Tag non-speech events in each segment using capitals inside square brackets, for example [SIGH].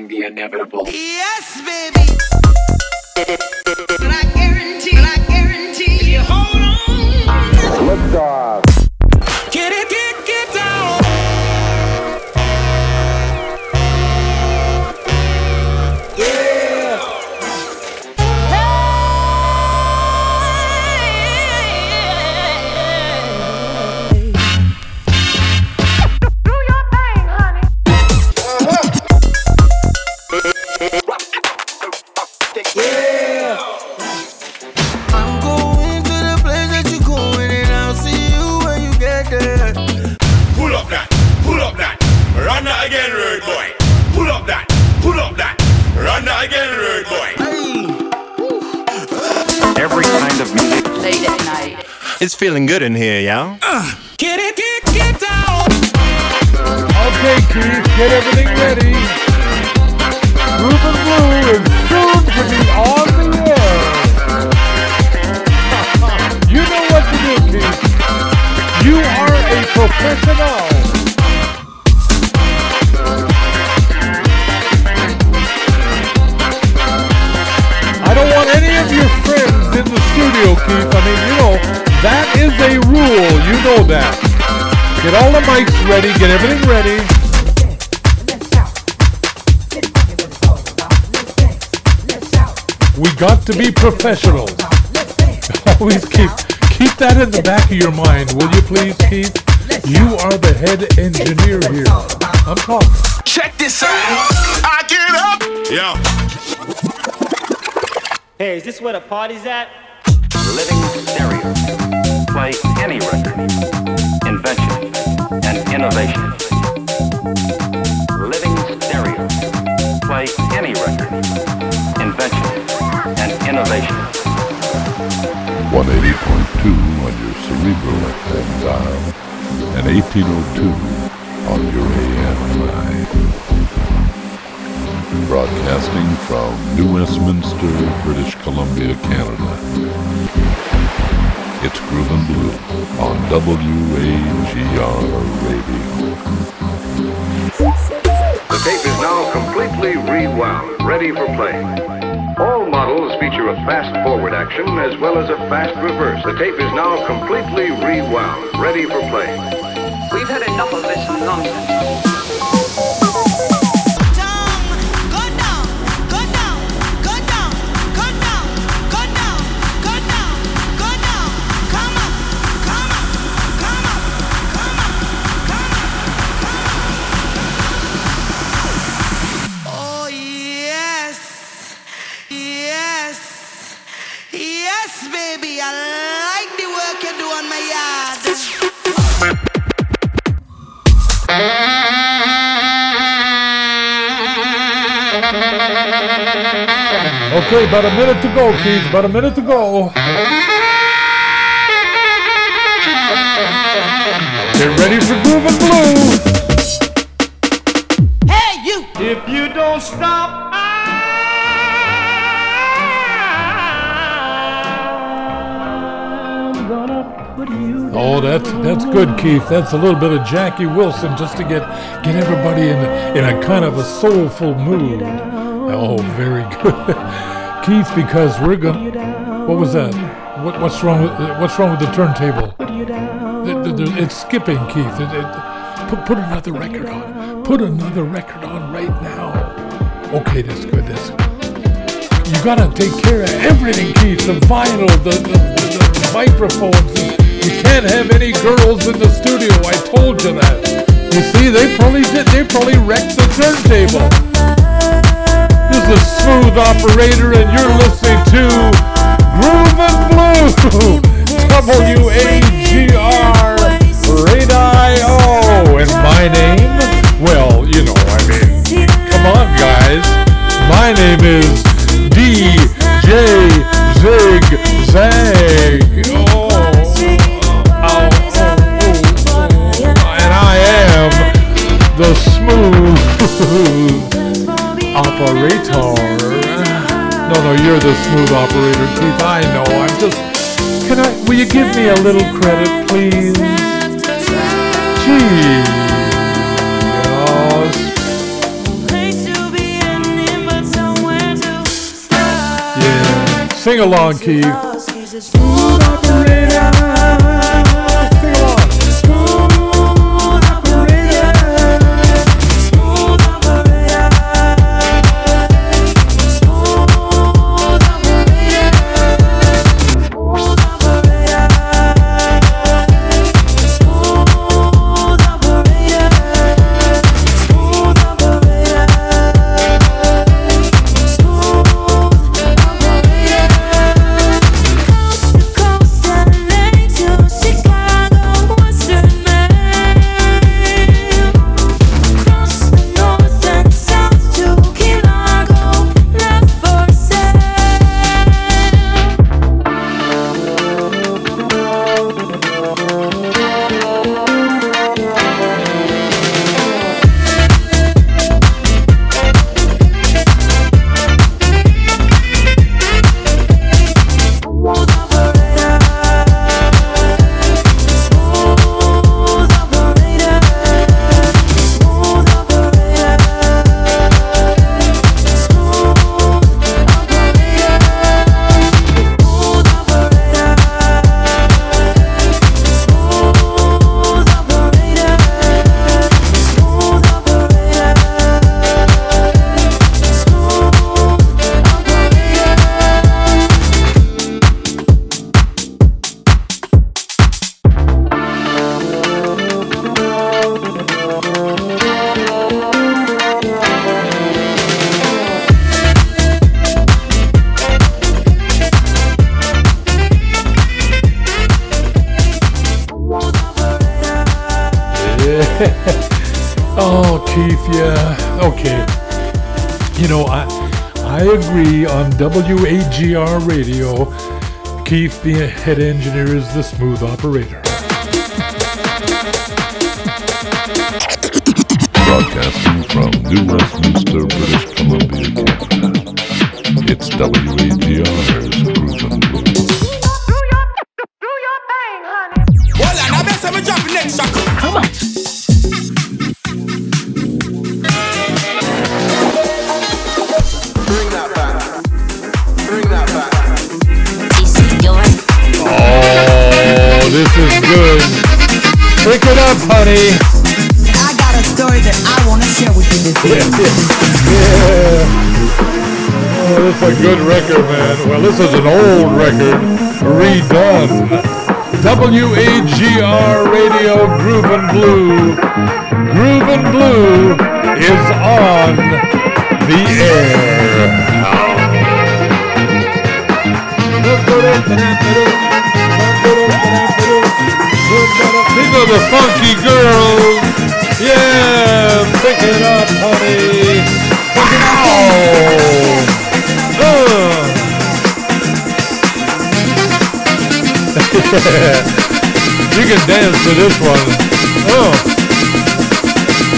the inevitable. Yes, baby. To be professionals. [LAUGHS] Always keep keep that in the back of your mind, will you please, Keith? You are the head engineer here. I'm talking. Check this out. I get up. Yo. Hey, is this where the party's at? Living stereo. Play any record. Invention and innovation. Living stereo. Play any record. Invention and innovation. 180.2 on your cerebral FM dial and 1802 on your AM line. Broadcasting from New Westminster, British Columbia, Canada. It's Groovin' Blue on WAGR Radio. The tape is now completely rewound, ready for play. All models feature a fast forward action as well as a fast reverse. The tape is now completely rewound, ready for play. We've had enough of this nonsense. Okay, about a minute to go, Keith. About a minute to go. Get ready for Groove and Blue. Hey, you. If you don't stop, I'm gonna put you oh, down. Oh, that's that's good, Keith. That's a little bit of Jackie Wilson just to get get everybody in in a kind of a soulful mood. Oh, very good, [LAUGHS] Keith. Because we're gonna. What was that? What, what's wrong with what's wrong with the turntable? The- the- the- it's skipping, Keith. It, it, put put another record on. Put another record on right now. Okay, that's good. That's good. you gotta take care of everything, Keith. The vinyl, the the, the, the microphones. You can't have any girls in the studio. I told you that. You see, they probably did. They probably wrecked the turntable. This is a Smooth Operator, and you're listening to Groovin' Blue. W-A-G-R Radio. And my name? Well, you know, I mean, come on, guys. My name is DJ Zig Zag. Oh, oh, oh, oh. And I am the smooth [LAUGHS] operator. No, no, you're the smooth operator, Keith. I know. I'm just. Can I? Will you give me a little credit, please? Gee. Yeah. Sing along, Keith. Radio. Keith, the head engineer, is the smooth operator. Broadcasting from New Westminster, British Columbia, Canada. It's WAGR's Oh, a good record, man. Well, this is an old record, redone. WAGR Radio Groovin' Blue. Groovin' Blue is on the air. These are the funky girls. Yeah, pick it up, honey. Pick it up. [LAUGHS] You can dance to this one. Oh.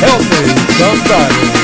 Help me, somebody.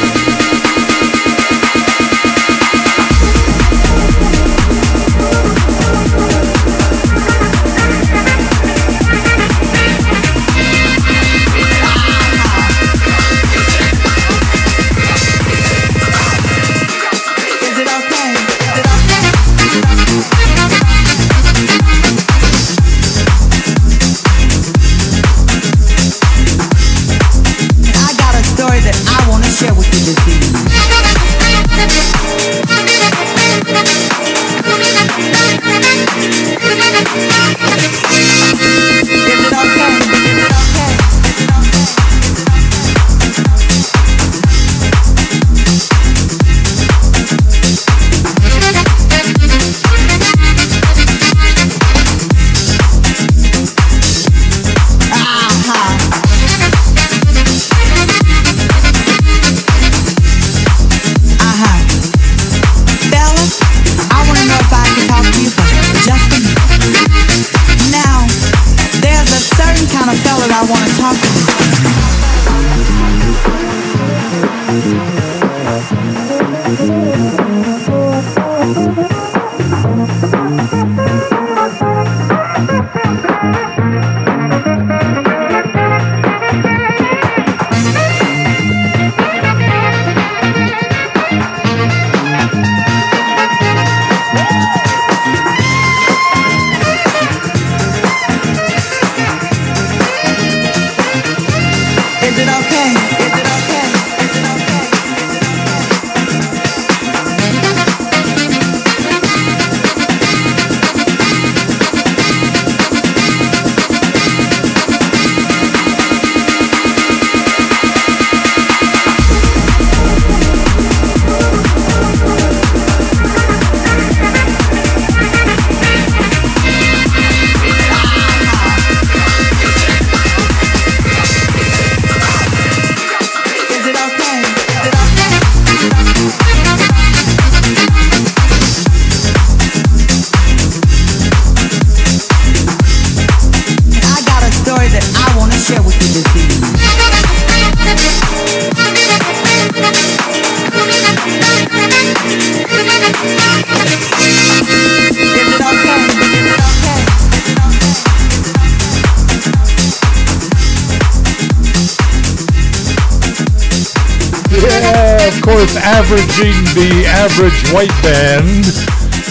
White band,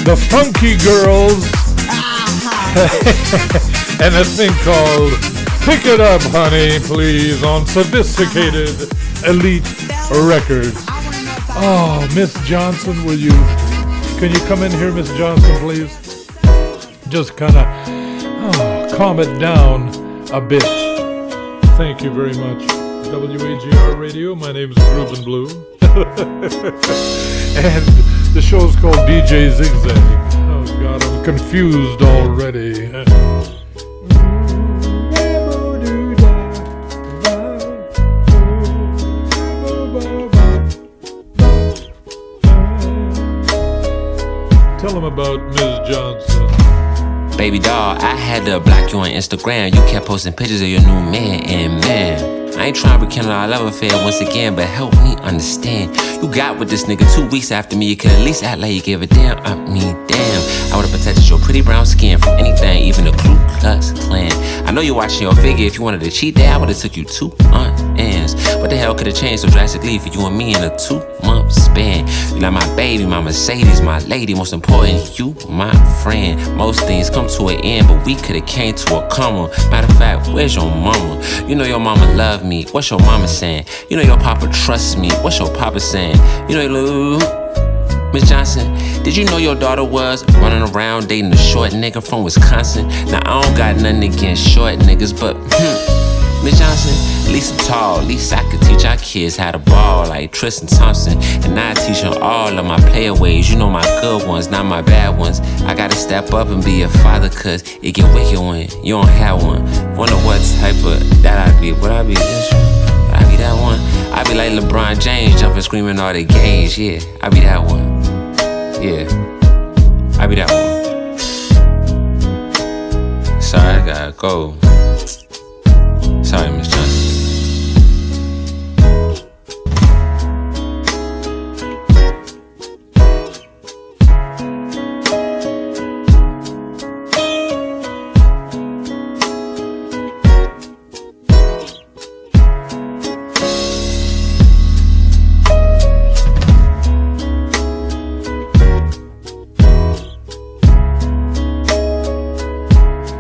the Funky Girls, uh-huh. [LAUGHS] and a thing called Pick It Up, Honey, please, on Sophisticated Elite Records. Oh, Miss Johnson, will you? Can you come in here, Miss Johnson, please? Just kind of oh, calm it down a bit. Thank you very much. WAGR Radio, my name's Groovin' Blue. [LAUGHS] and the show's called DJ Zigzag. Oh, God, I'm confused already. Tell them about Ms. Johnson. Baby doll, I had to block you on Instagram. You kept posting pictures of your new man, and man. I ain't trying to rekindle our love affair once again, but help me understand. You got with this nigga two weeks after me. You could at least act like you gave a damn. I mean, damn. I would've protected your pretty brown skin from anything, even the Ku Klux Klan. I know you're watching your figure. If you wanted to cheat there, I would've took you two months. What the hell could've changed so drastically for you and me in a two month span? You like my baby, my Mercedes, my lady. Most important, you my friend. Most things come to an end, but we could've came to a comma. Matter of fact, where's your mama? You know your mama love me. What's your mama saying? You know your papa trusts me. What's your papa saying? You know Miss Johnson, did you know your daughter was running around dating a short nigga from Wisconsin? Now I don't got nothing against short niggas, but hmm. Johnson, least I'm tall. Least I could teach our kids how to ball like Tristan Thompson. And I teach them all of my player ways. You know my good ones, not my bad ones. I gotta step up and be a father, cause it get wicked when you don't have one. Wonder what type of that I'd be. Would I be this one? Would I be that one? I be like LeBron James jumping, screaming all the games. Yeah, I be that one. Yeah, I be that one. Sorry, I gotta go. Sorry, Miss Johnson.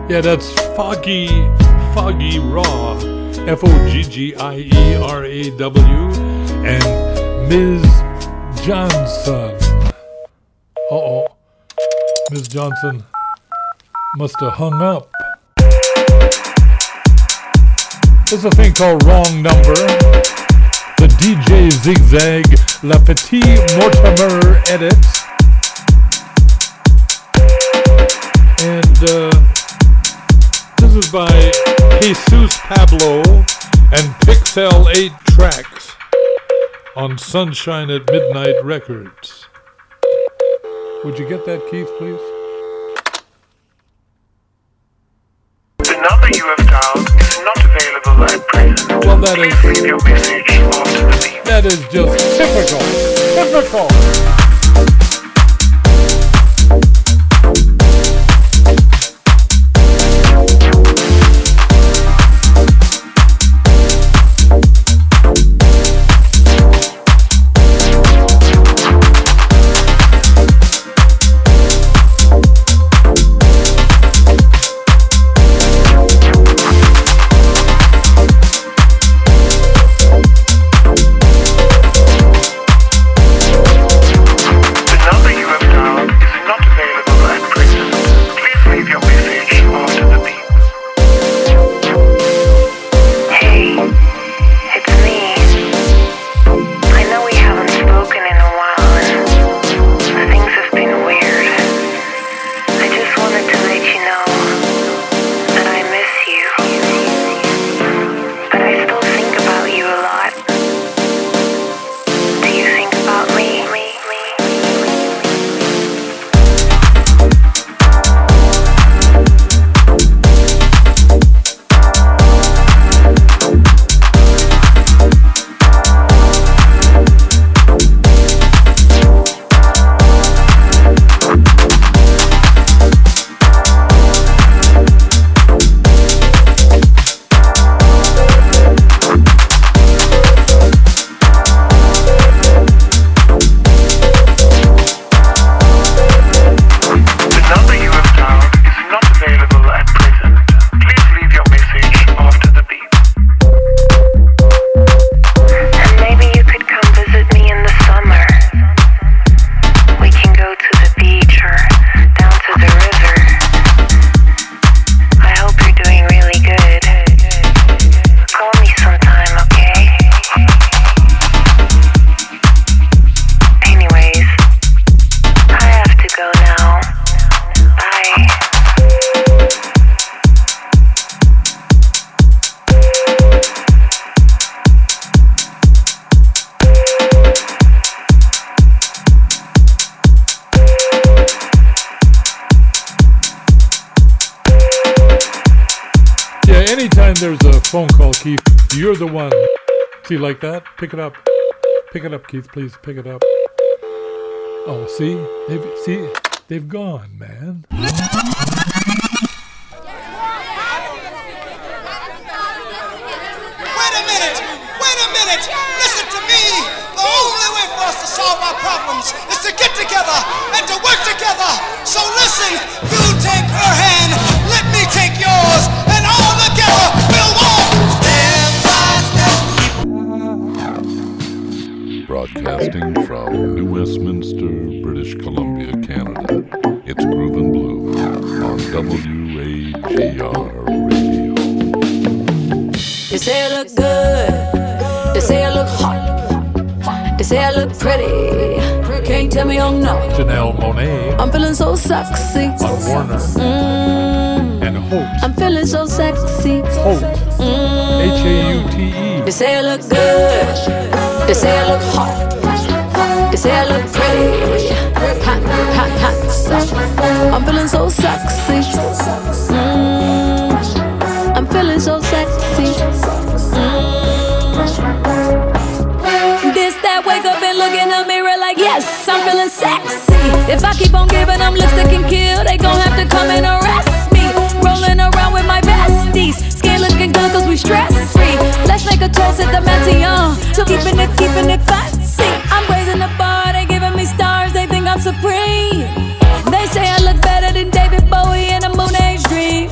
Yeah, that's Foggy, Foggieraw, F O G G I E R A W, and Ms. Johnson. Uh oh. Ms. Johnson must have hung up. There's a thing called Wrong Number. The DJ Zigzag La Petite Mortimer edit. And, uh, this is by Jesus Pablo and Pixel 8 Tracks on Sunshine at Midnight Records. Would you get that, Keith, please? The number you have dialed is not available at present. Well, that is. Leave your message after the beep. That is just typical. Typical. The one. See, like that? Pick it up. Pick it up, Keith, please. Pick it up. Oh, see? They've see they've gone, man. Wait a minute! Wait a minute! Listen to me! The only way for us to solve our problems is to get together and to work together. So listen, you take her hand, Broadcasting from New Westminster, British Columbia, Canada. It's Groovin' Blue on WAGR Radio. They say I look good. They say I look hot. They say I look pretty. Can't tell me I'm not. Janelle Monáe I'm feeling so sexy. on Warner Mm, and Haute. I'm feeling so sexy. Hope. Mm. H A U T E. They say I look good. They say I look hot. They say I look pretty. Hot, hot, hot. So, I'm feeling so sexy. Mm, I'm feeling so sexy. Mm. This that wake up and look in the mirror like yes, I'm feeling sexy. If I keep on giving them lipstick and kill, they gon' have to come and arrest me. Rolling around with my besties, skin looking good cause we stress free. Let's make a toast at the Matignon, so keeping it, keeping it fancy. I'm raising the bar, they giving me stars, they think I'm supreme. They say I look better than David Bowie in a Moon Age dream.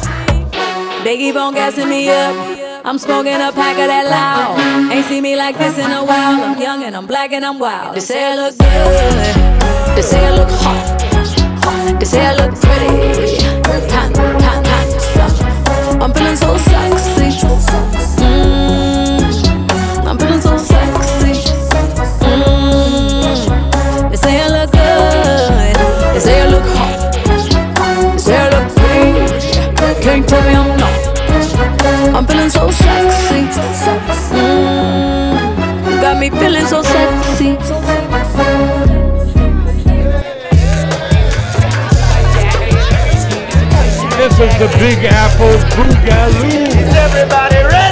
They keep on gassing me up. I'm smoking a pack of that loud. Ain't seen me like this in a while. I'm young and I'm black and I'm wild. They say I look good. They say I look hot. They say I look pretty. Hot, hot. So, I'm feeling so sexy. They say I look hot. They say I look pretty. Can't tell me I'm not. I'm feeling so sexy. Mm, got me feeling so sexy. This is the Big Apple Boogaloo. Is everybody ready?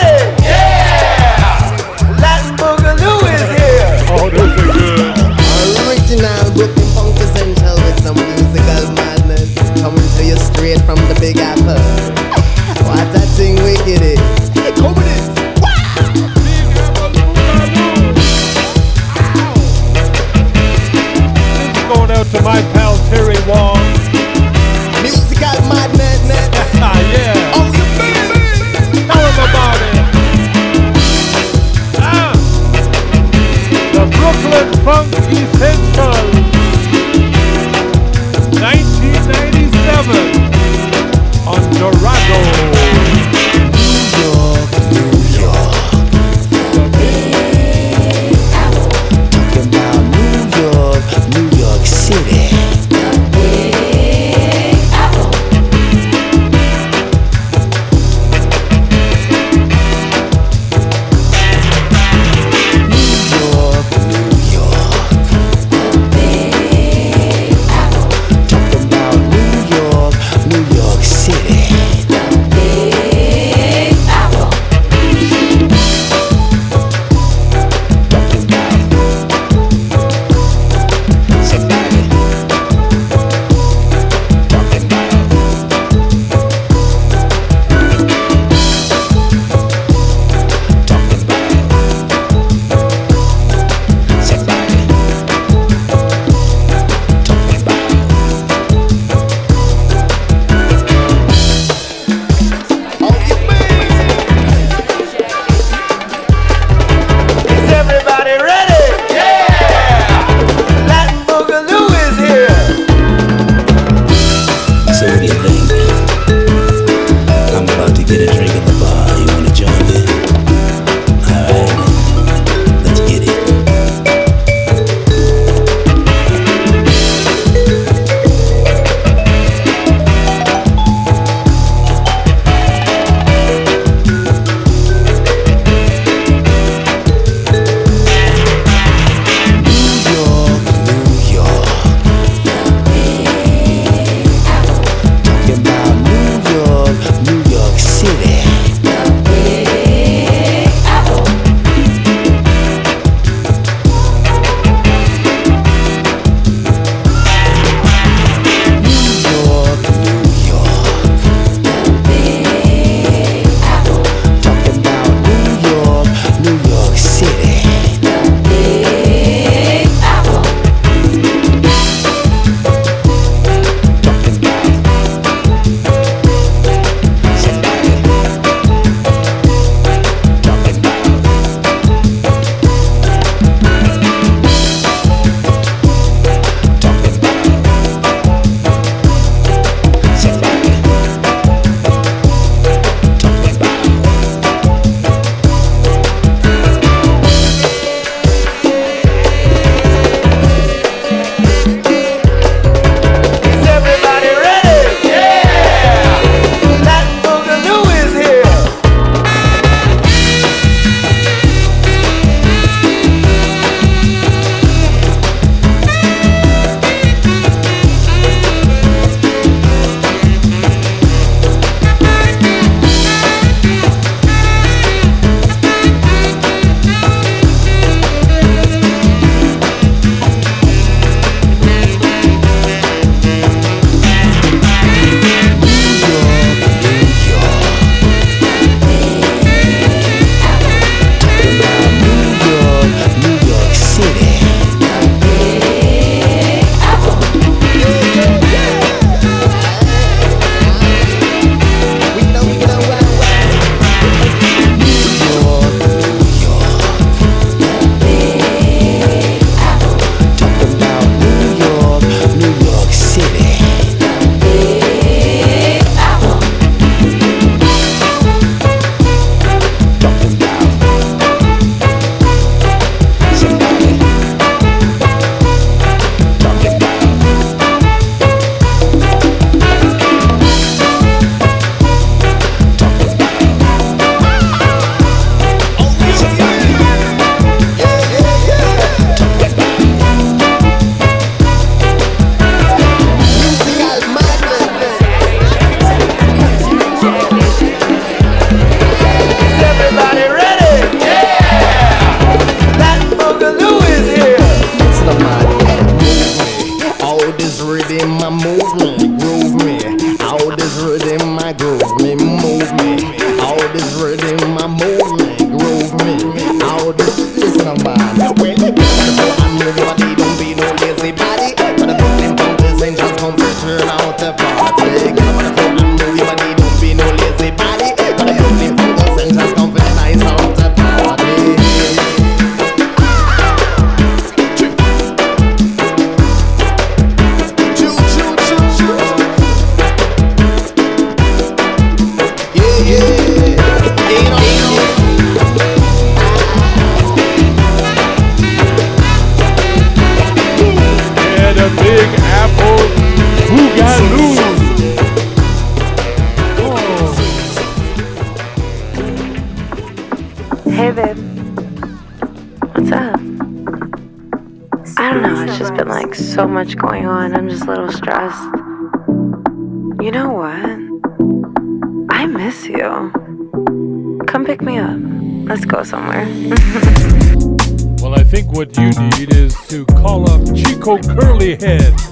Cold Curly Head.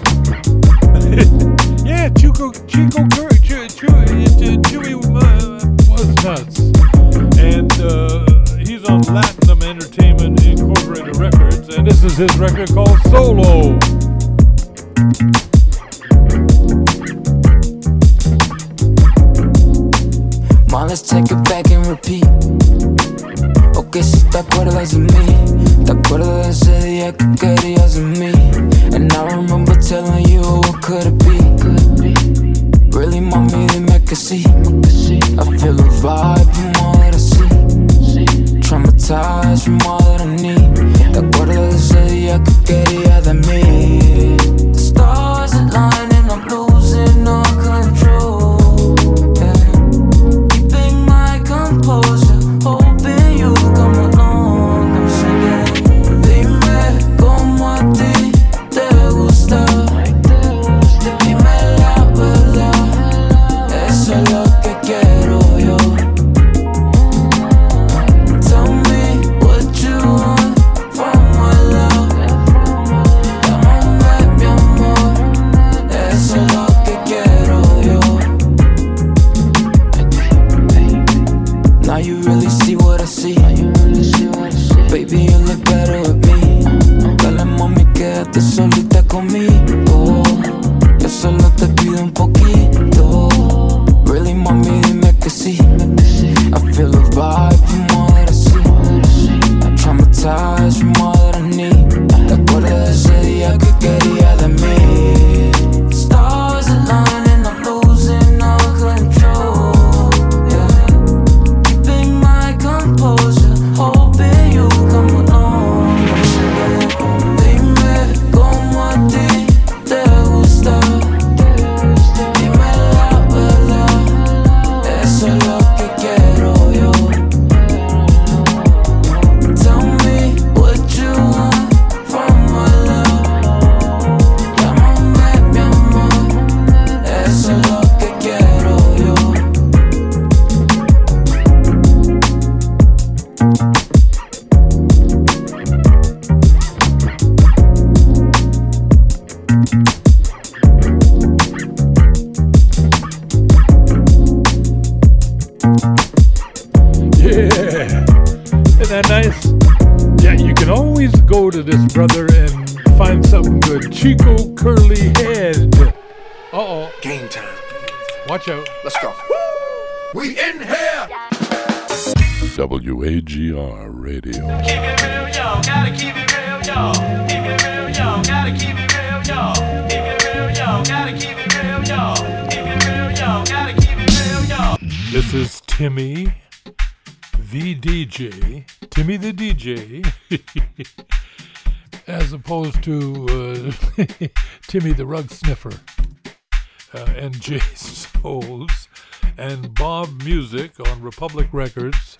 Public Records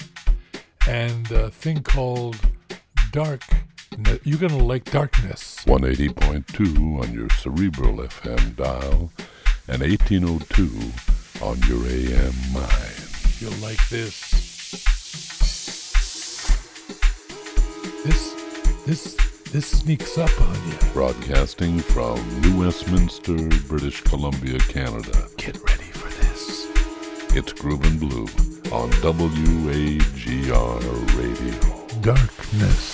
and a thing called Dark. You're going to like Darkness. 180.2 on your cerebral FM dial and 1802 on your AM mind. You'll like this. This, this, this sneaks up on you. Broadcasting from New Westminster, British Columbia, Canada. Get ready for this. It's Groovin' Blue on WAGR Radio. Darkness.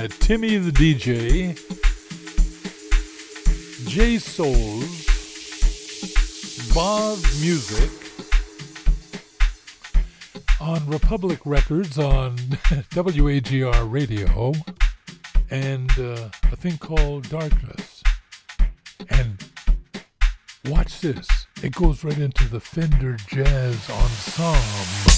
Yeah, Timmy Thee DJ, JaySouls, Boz Music, on Republic Records on [LAUGHS] WAGR Radio, and uh, a thing called Darkness. And watch this, it goes right into the Fender Jazz Ensemble.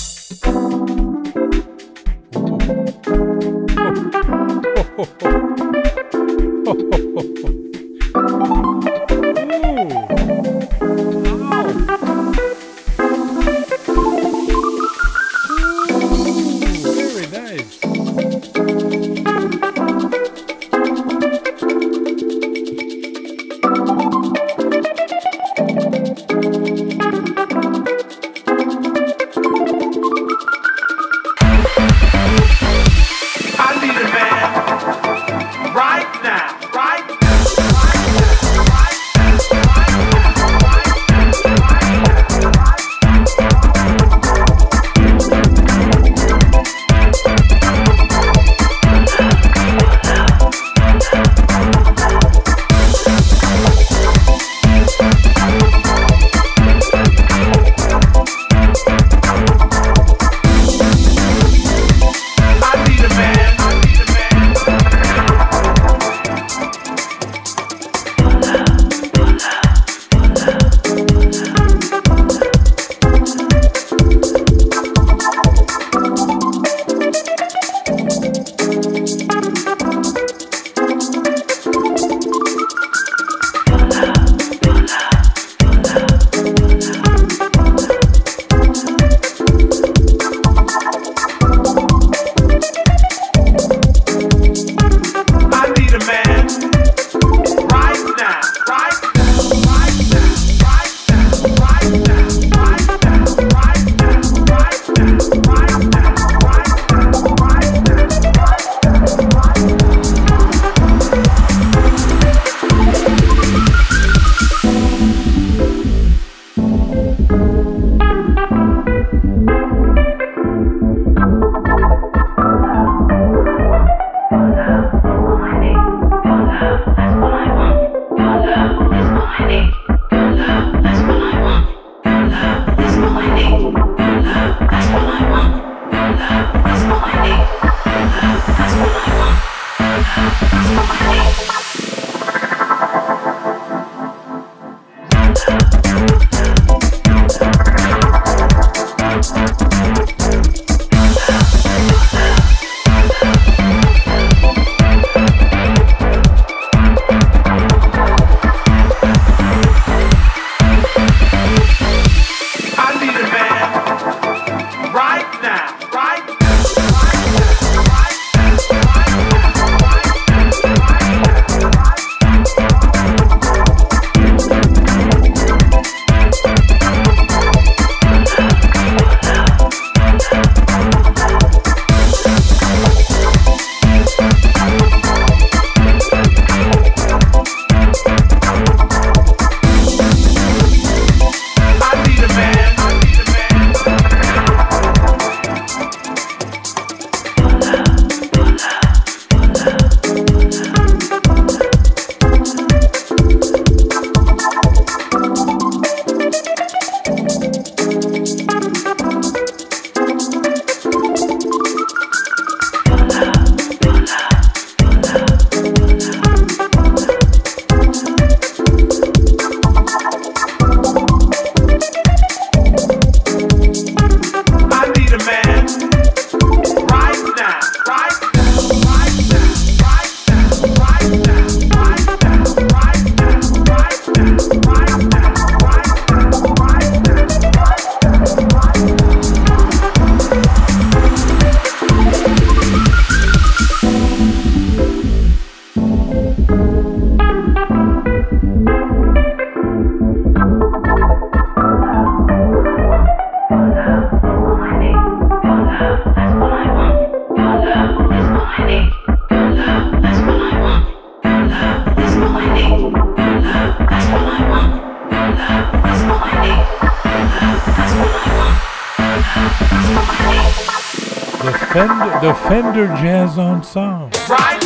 the Fender Jazz Ensemble. Right?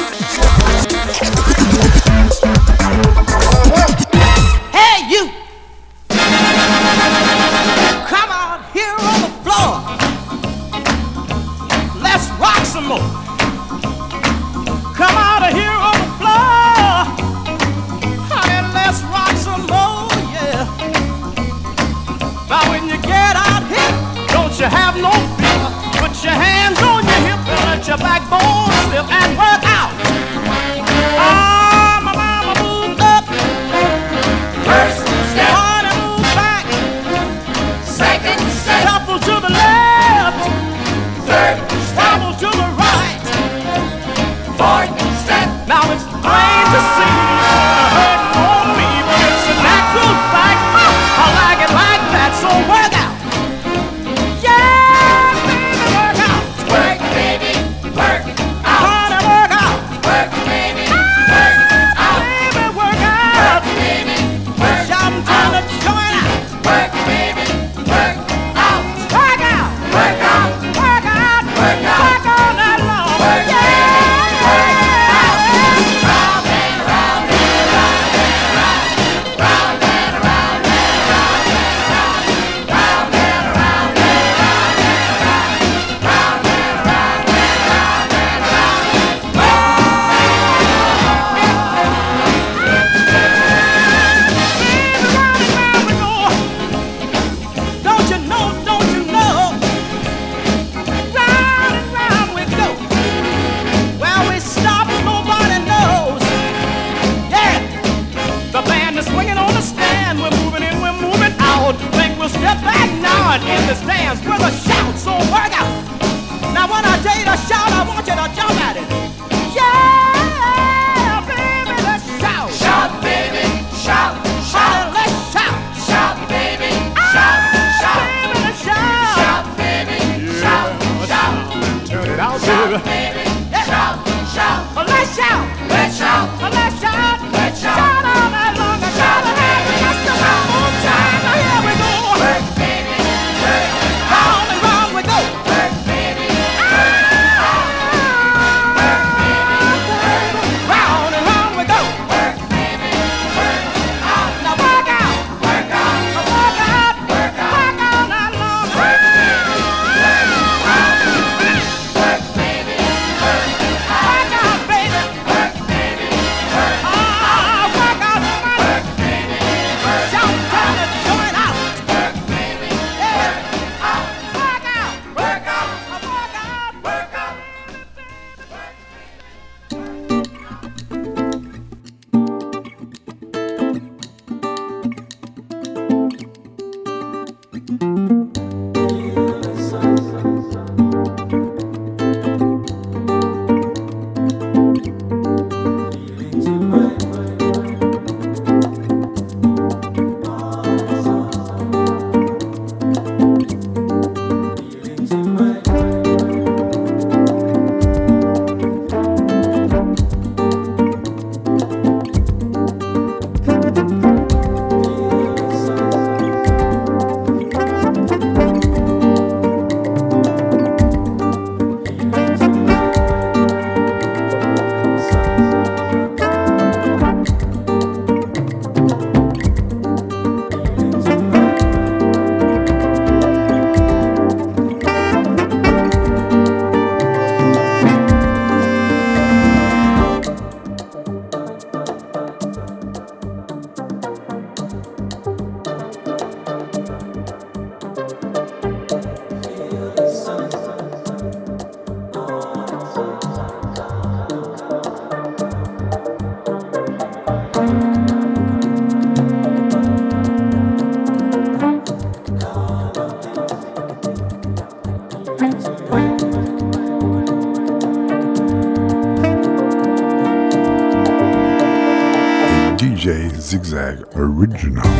understands with a shout, so work out. Now when I tell you to shout, I want you to jump. Original.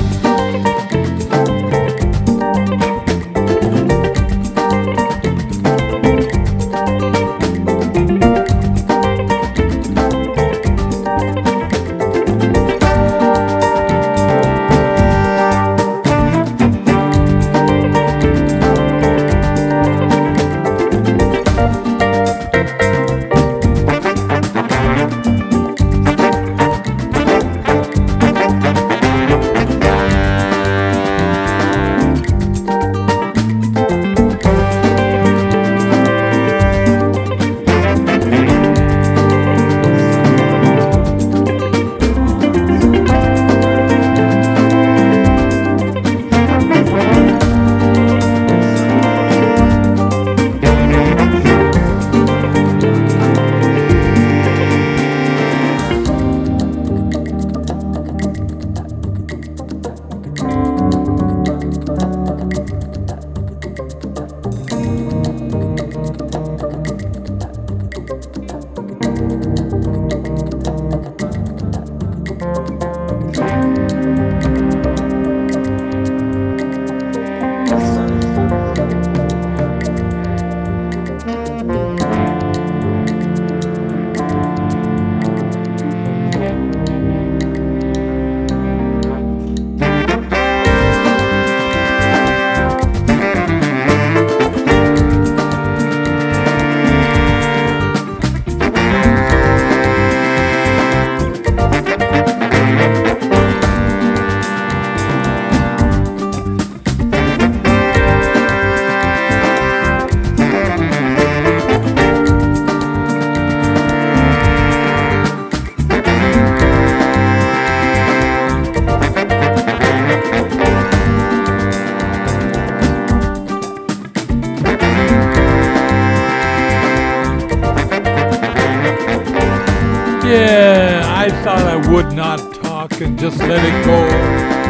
Would not talk and just let it go.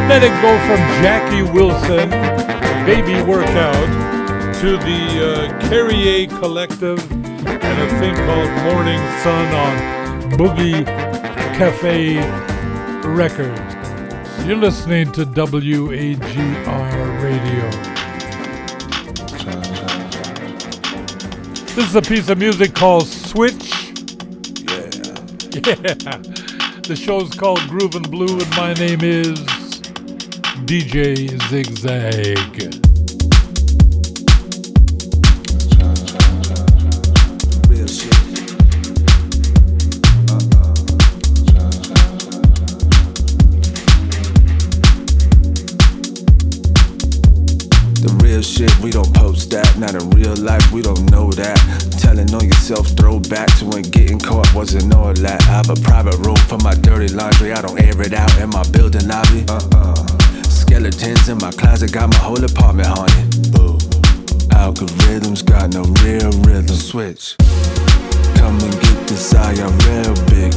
Let it go from Jackie Wilson, Baby Workout, to the uh, Kerrie Collective and a thing called Morning Sun on Boogie Cafe Records. You're listening to WAGR Radio. This is a piece of music called Switch. [LAUGHS] Yeah. The show's called Groovin' Blue, and my name is DJ Zigzag. The real shit, we don't. Not in real life, we don't know that. Telling on yourself, throw back to when getting caught wasn't all that. I have a private room for my dirty laundry. I don't air it out in my building lobby. Uh-uh. Skeletons in my closet, got my whole apartment haunted. Boo. Algorithms got no real rhythm. Switch. Come and get this eye, real big.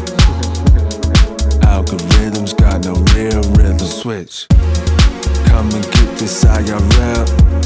Algorithms got no real rhythm. Switch. Come and get this eye, real.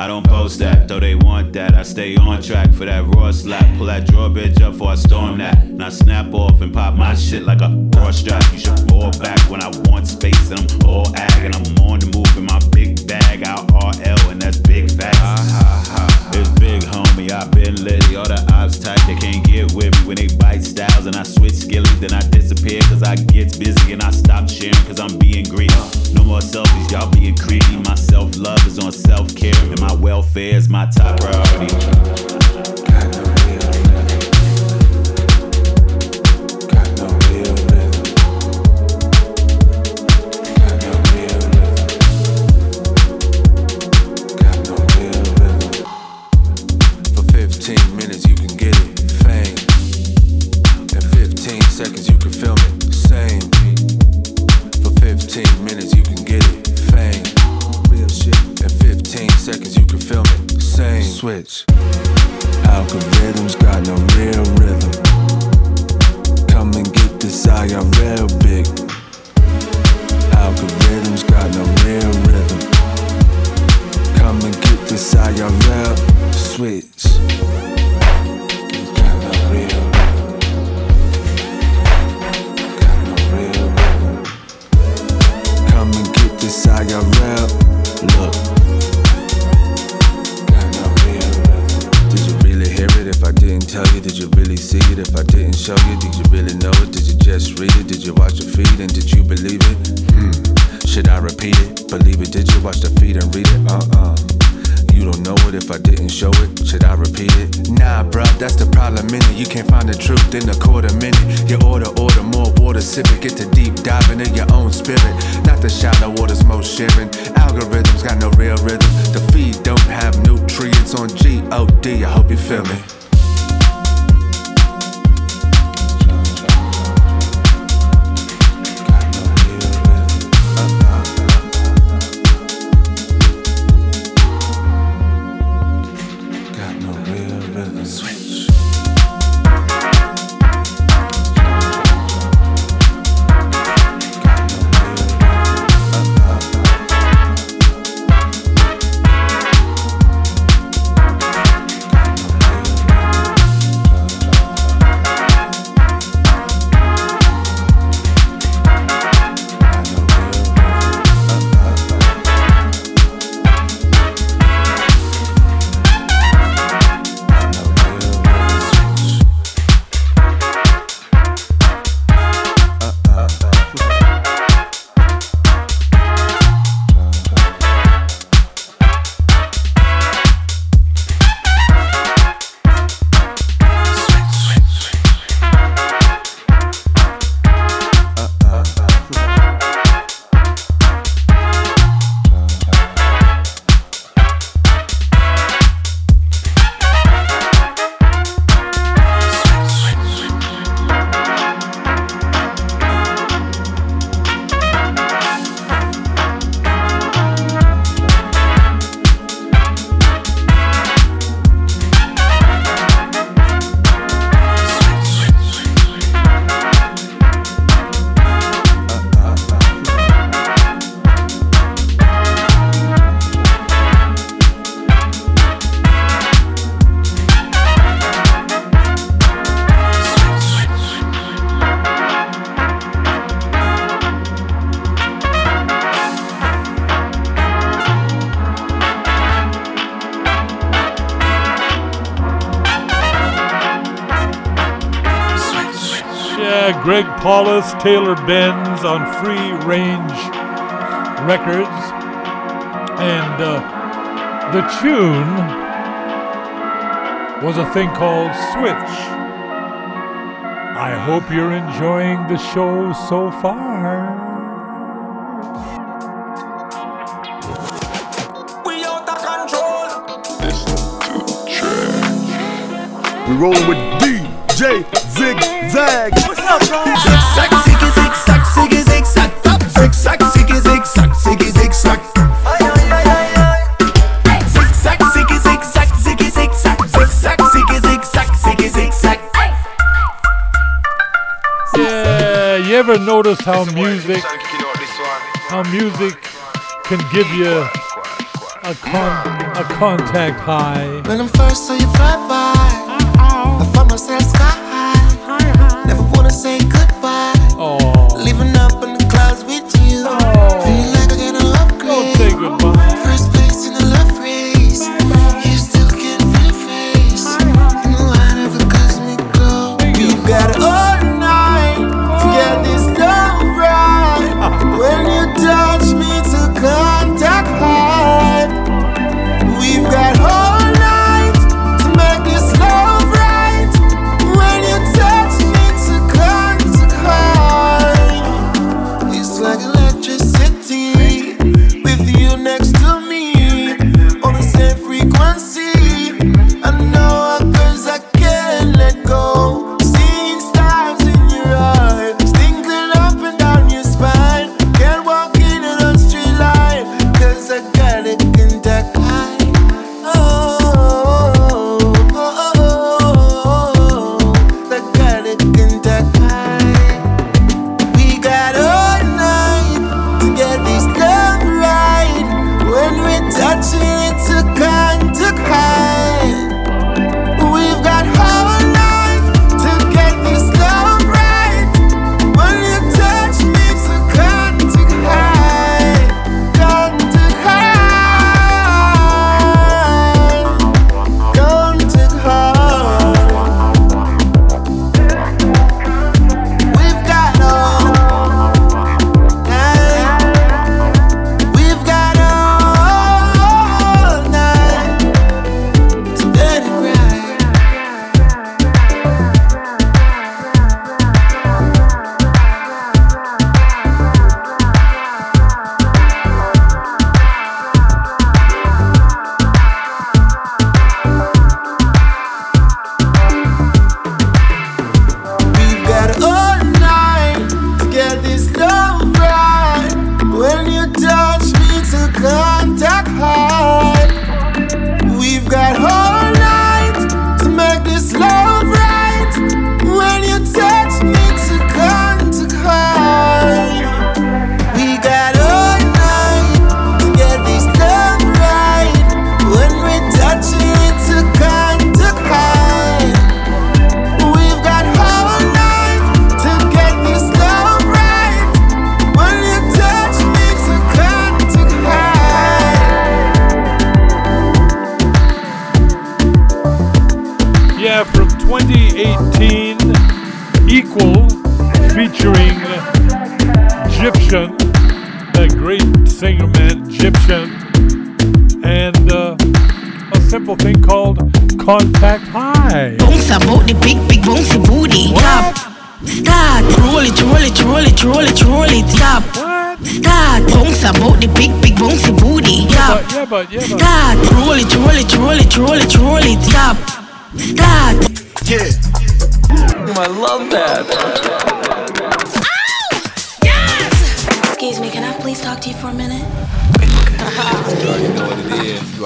I don't post that, though they want that. I stay on track for that raw slap. Pull that drawbridge up before I storm that. And I snap off and pop my shit like a raw strap. You should fall back when I want space and I'm all ag and I'm on the move in my big bag. Out RL and that's big facts. It's big homie, I been litty. All the ops type, they can't get with me when they bite styles and I switch skillies. Then I disappear cause I get busy and I stop sharing cause I'm being greedy. No more selfies, y'all being greedy. My self love is on self care and my welfare is my top priority. Switch. Algorithms got no real rhythm. Come and get this I'm real big. Algorithms got no real rhythm. Come and get this I'm real switch. Got no real Got no real rhythm. Come and get this real. Look. I didn't tell you? Did you really see it if I didn't show you? Did you really know it? Did you just read it? Did you watch the feed and did you believe it? Hmm. Should I repeat it? Believe it? Did you watch the feed and read it? Uh-uh. You don't know it if I didn't show it. Should I repeat it? Nah, bruh, that's the problem in it. You can't find the truth in a quarter minute. You order, order more water, sip it. Get to deep diving in your own spirit. Not the shallow waters most sharing. Algorithms got no real rhythm. The feed don't have nutrients on G-O-D. I hope you feel me. Paulus Taylor Benz on Free Range Records. And uh, the tune was a thing called Switch. I hope you're enjoying the show so far. We rolling with DJ Zigzag, zigzag, ziggy, zigzag, top. Zigzag, ziggy, zigzag, ziggy, zigzag. Zigzag, ziggy, zigzag, ziggy, zigzag. Zigzag, zigzag, zigzag. You ever notice how music, how music can give you a con- a contact high? When I'm first, so you vibe.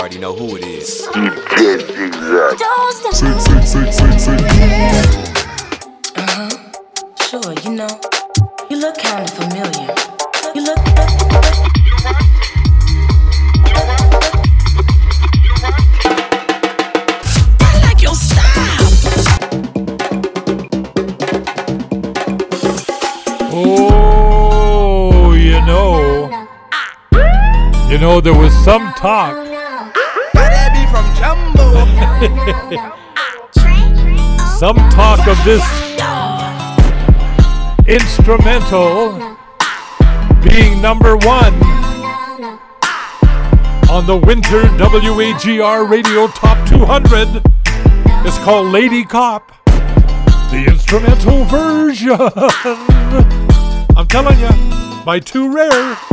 already know who it is. Uh. Sure, you know, you look kinda familiar. You look. Oh, you know, there was some talk Dumbo. Some talk of this instrumental being number one on the Winter WAGR Radio Top 200. It's called Lady Cop, the instrumental version. I'm telling you, by Too Rare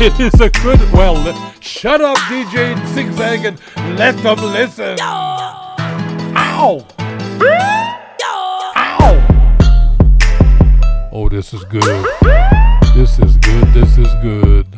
it is a good. Well, shut up, DJ Zigzag, and let them listen. Ow! Ow! Oh, this is good. This is good. This is good.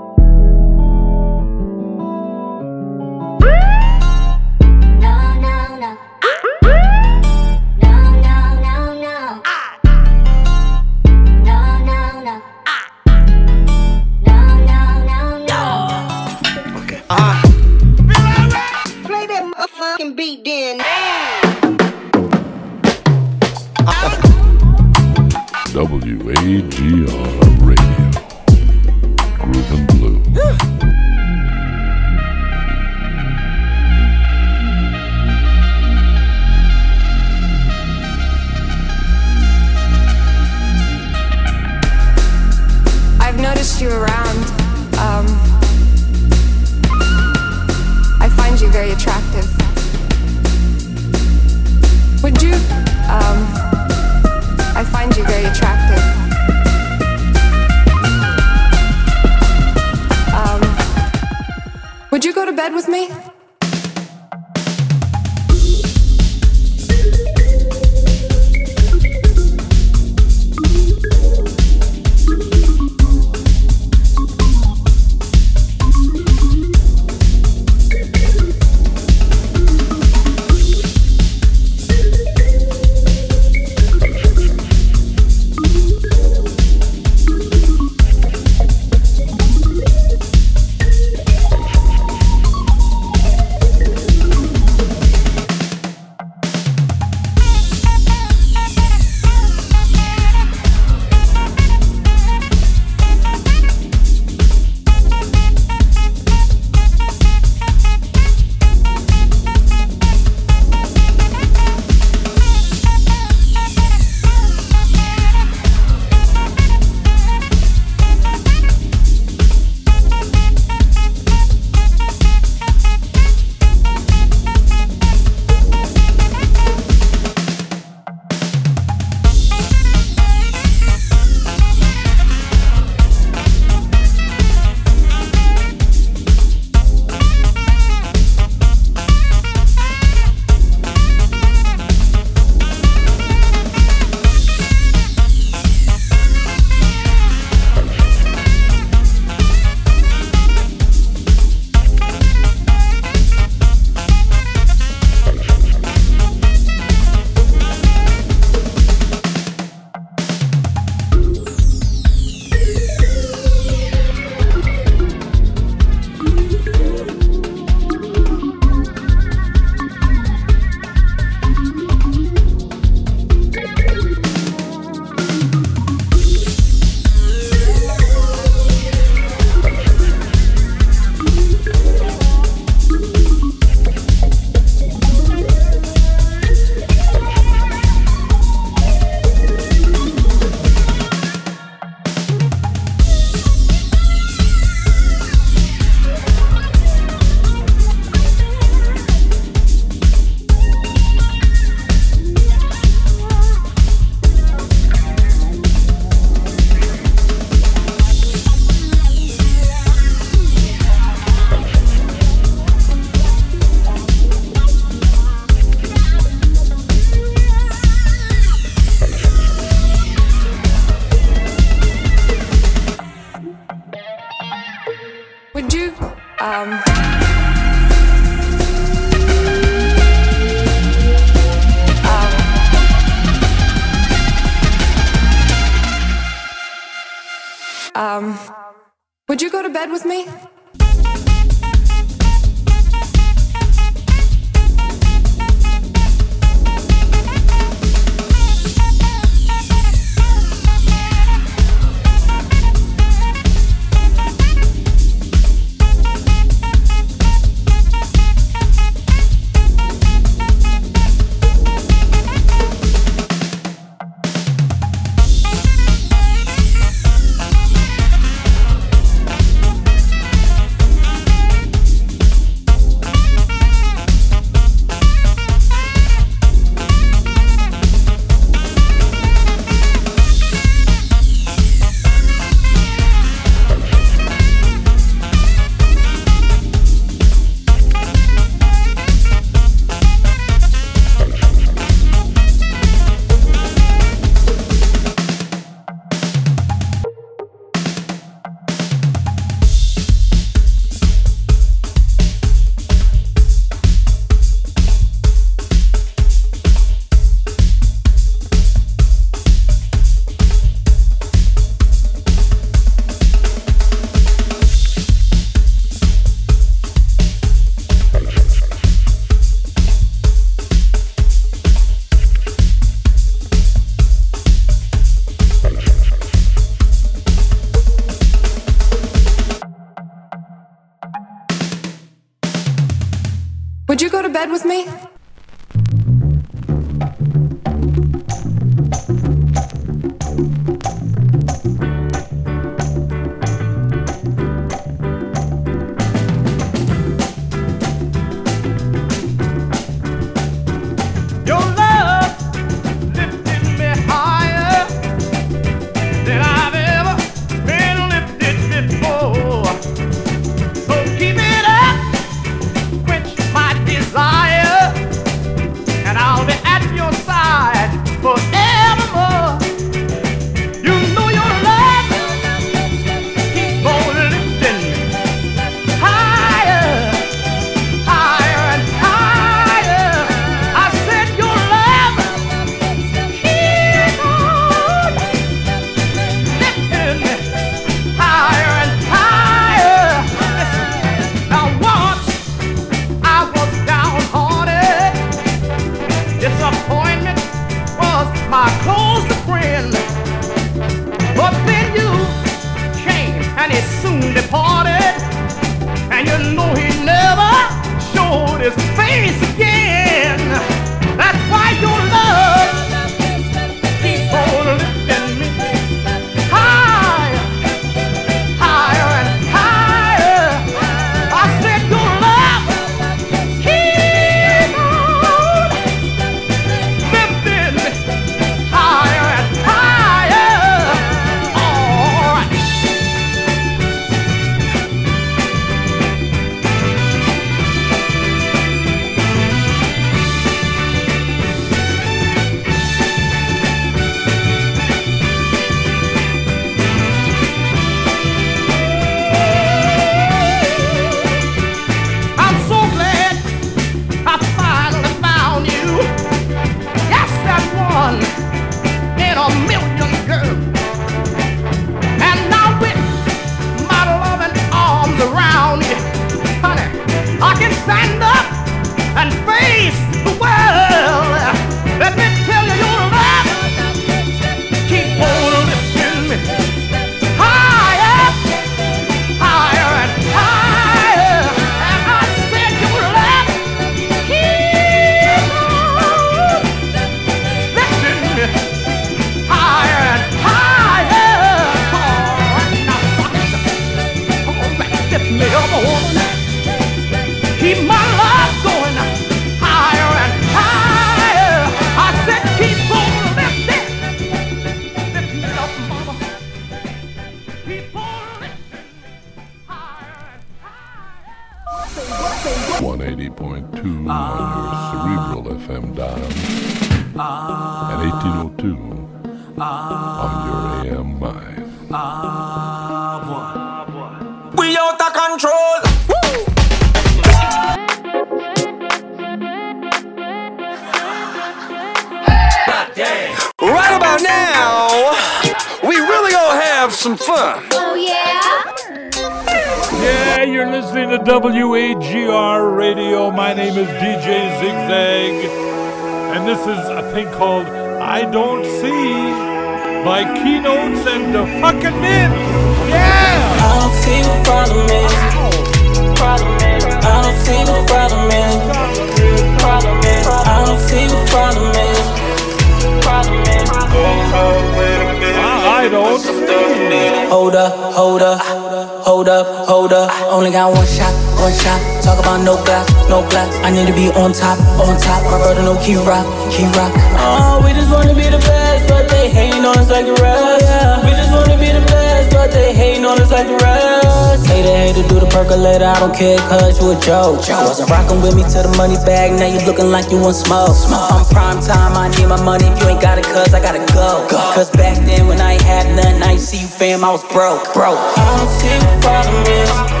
Only got one shot, one shot. Talk about no glass, no glass. I need to be on top, on top. My brother no key rock, key rock. Uh-huh. Oh, we just wanna be the best, but they hating on us like the rest. Oh, yeah. We just wanna be the best, but they hating on us like the rest. Hater, hater, do the percolator. I don't care, cause you a joke. Wasn't rocking with me to the money bag. Now you looking like you want smoke. I'm prime time, I need my money. If you ain't got it, cuz I gotta go. Cause back then when I ain't had nothing, I ain't see you fam, I was broke, broke. I don't see what the problem is.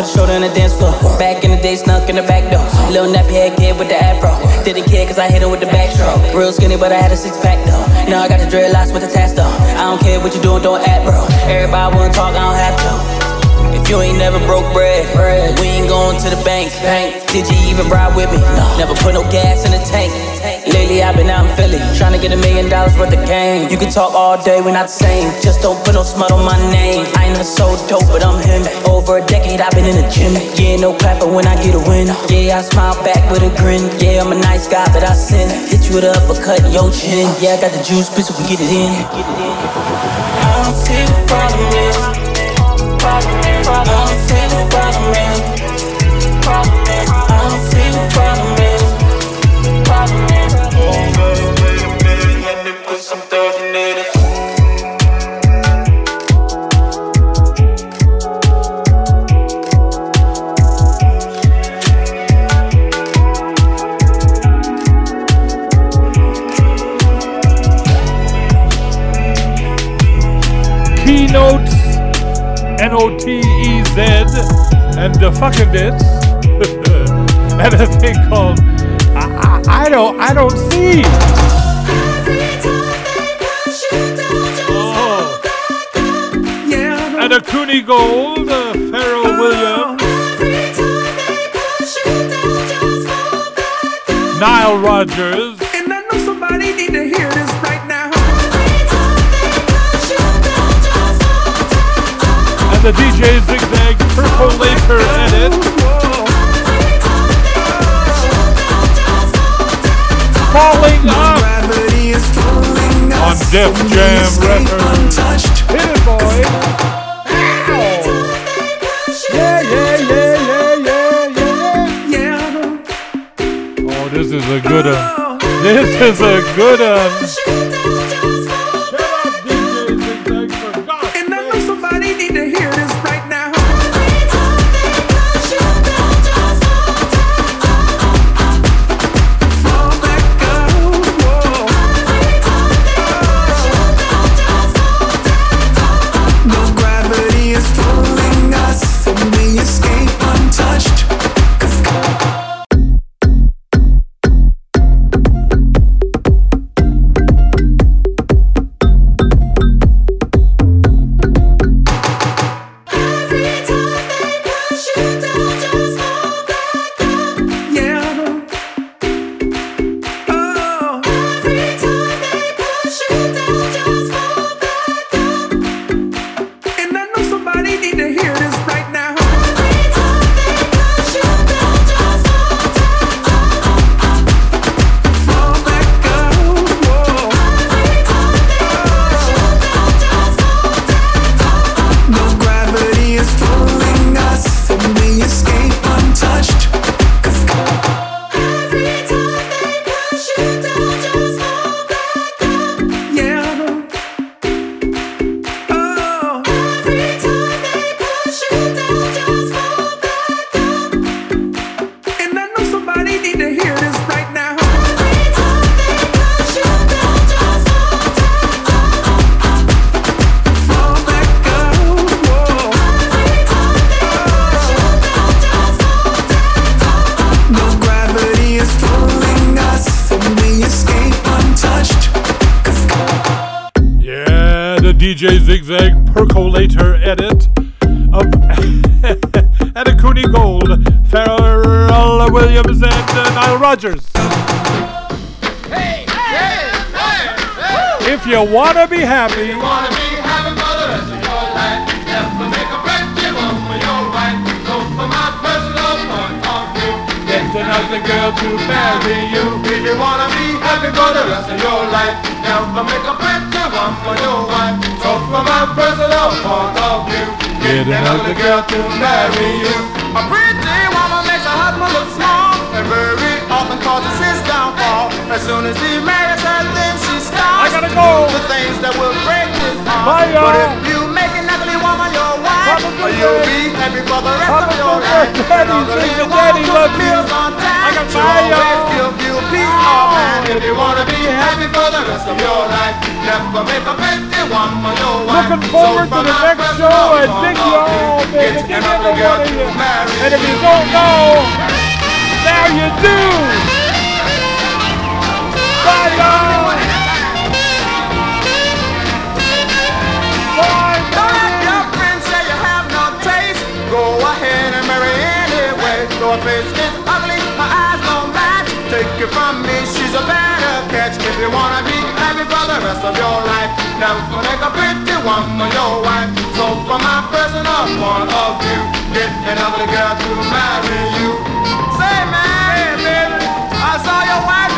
For the shoulder and the dance floor. Back in the day, snuck in the back door. Little nappy head kid with the afro. Didn't care cause I hit her with the backstroke. Real skinny, but I had a six pack though. Now I got the dreadlocks with the though. I don't care what you doing, don't act, bro. Everybody wanna talk, I don't have to. You ain't never broke bread, we ain't going to the bank. bank. Did you even ride with me? No. Never put no gas in the tank. Lately I've been out in Philly, trying to get a million dollars worth of game. You can talk all day, we're not the same. Just don't put no smut on my name. I ain't never so dope, but I'm him. Over a decade I've been in the gym. Yeah, no clapper when I get a win. Yeah, I smile back with a grin. Yeah, I'm a nice guy, but I sin. Hit you with a uppercut in your chin. Yeah, I got the juice, bitch, we get it in. I don't see the problem is. Don't see the problem is. I Z, and the fucking bits. [LAUGHS] and a thing called I, I, I don't I don't see. Oh. And a Cooney Gold, uh, Pharrell Williams, Nile Rodgers, And I know somebody need to hear this the DJ Zigzag Purple Laker edit. Falling up on Def Jam Records. Hit it, boy. Yeah, yeah, yeah, yeah, yeah, yeah. Oh, this is a good one. This is a good one. Girl to marry you If you wanna be happy for the rest of your life. Never make a pretty one for your wife. So from my personal point of view. Get another girl to marry you. A pretty woman makes her husband look small. And very often causes his downfall. As soon as he marries her then she starts I gotta go. The things that will break his heart. Bye, But if you make an ugly woman your You'll be happy for the rest of your life Daddy. Daddy, love you. I got She'll always y'all. give you peace of mind If you wanna be happy for the rest of your life Never make a pretty one for your wife looking forward to the next show. I dig you all, baby. Dig everybody. And if you don't know, now you do. Bye, y'all. Though her face is ugly, her eyes don't match. Take it from me, she's a better catch. If you wanna be happy for the rest of your life. Never make a pretty for your wife. So from my personal point of view Get an ugly girl to marry you. Say man, hey, baby I saw your wife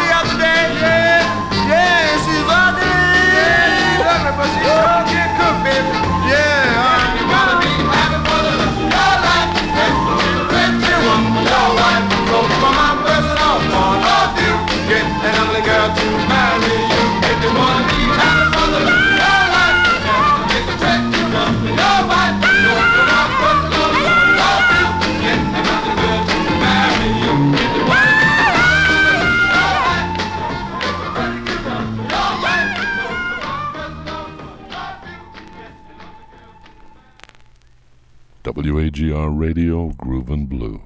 WAGR Radio, Groovin' Blue.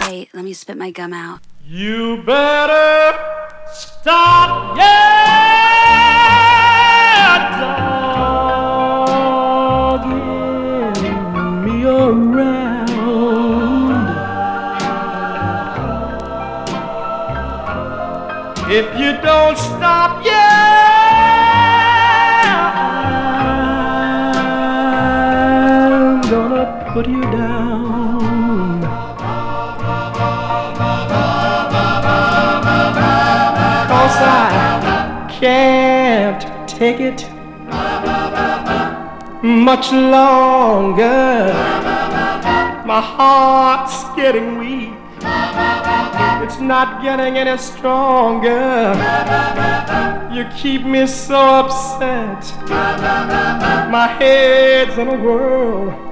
Wait, let me spit my gum out. You better stop, yeah, dogging me around. If you don't stop, yeah, put you down. Cause I can't take it much longer. My heart's getting weak. It's not getting any stronger. You keep me so upset. My head's in a whirl.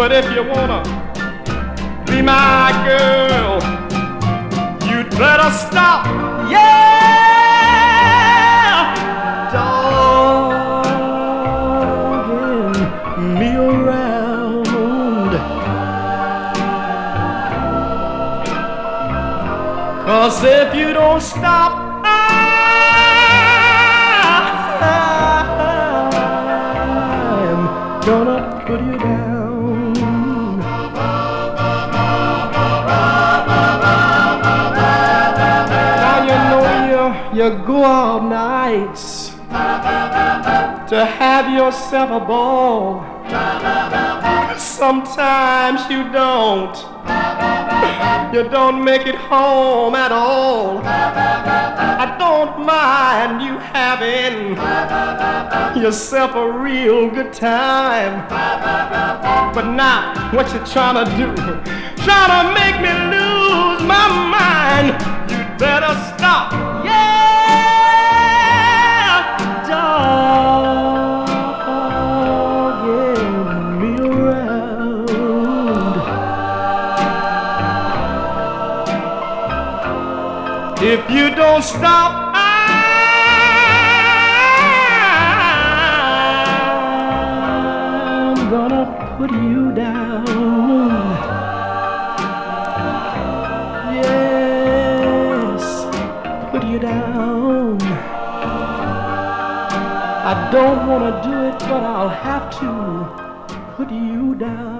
But if you wanna be my girl, you'd better stop. Yeah, dogging me around. Cause if you don't stop, you go out nights to have yourself a ball. Sometimes you don't. You don't make it home at all. I don't mind you having yourself a real good time. But now, what you trying to do? Trying to make me lose my mind. You better stop. Yeah, If you don't stop, I'm gonna put you down. Yes, put you down. I don't wanna do it, but I'll have to put you down.